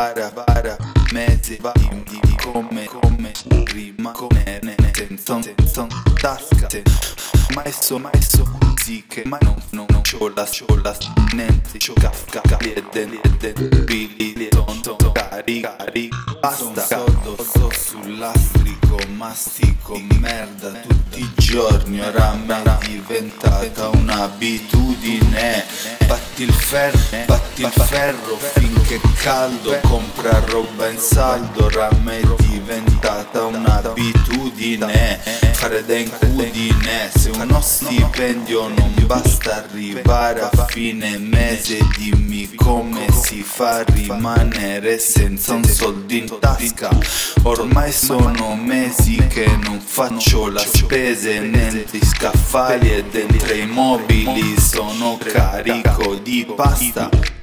bara, bara, mezze, va, di, come, come, rima, come, senza, senza, tasca, maesso, maesso, ziche, ma non, non, non, sciolla, sciolla, niente, ciocafca, lieden, lieden, billi, ton, ton, cari, cari, basta, soldo, sto sull'astrico, mastico, merda, tutti i giorni, oramai è diventata un'abitudine, batti il ferro, batti il ferro, finché è caldo, compra roba in saldo, oramai è diventata un'abitudine, fare da incudine, se uno stipendio non basta arrivare a fine mese, dimmi come si fa a rimanere senza un soldo in tasca, ormai sono mesi che non faccio la spese negli scaffali e dentro i mobili sono carico di pasta